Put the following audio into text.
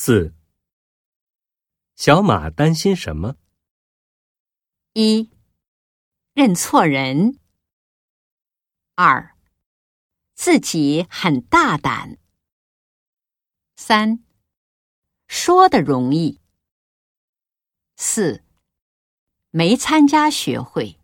四，小马担心什么？一，认错人。二，自己很大胆。三，说的容易。四，没参加学会。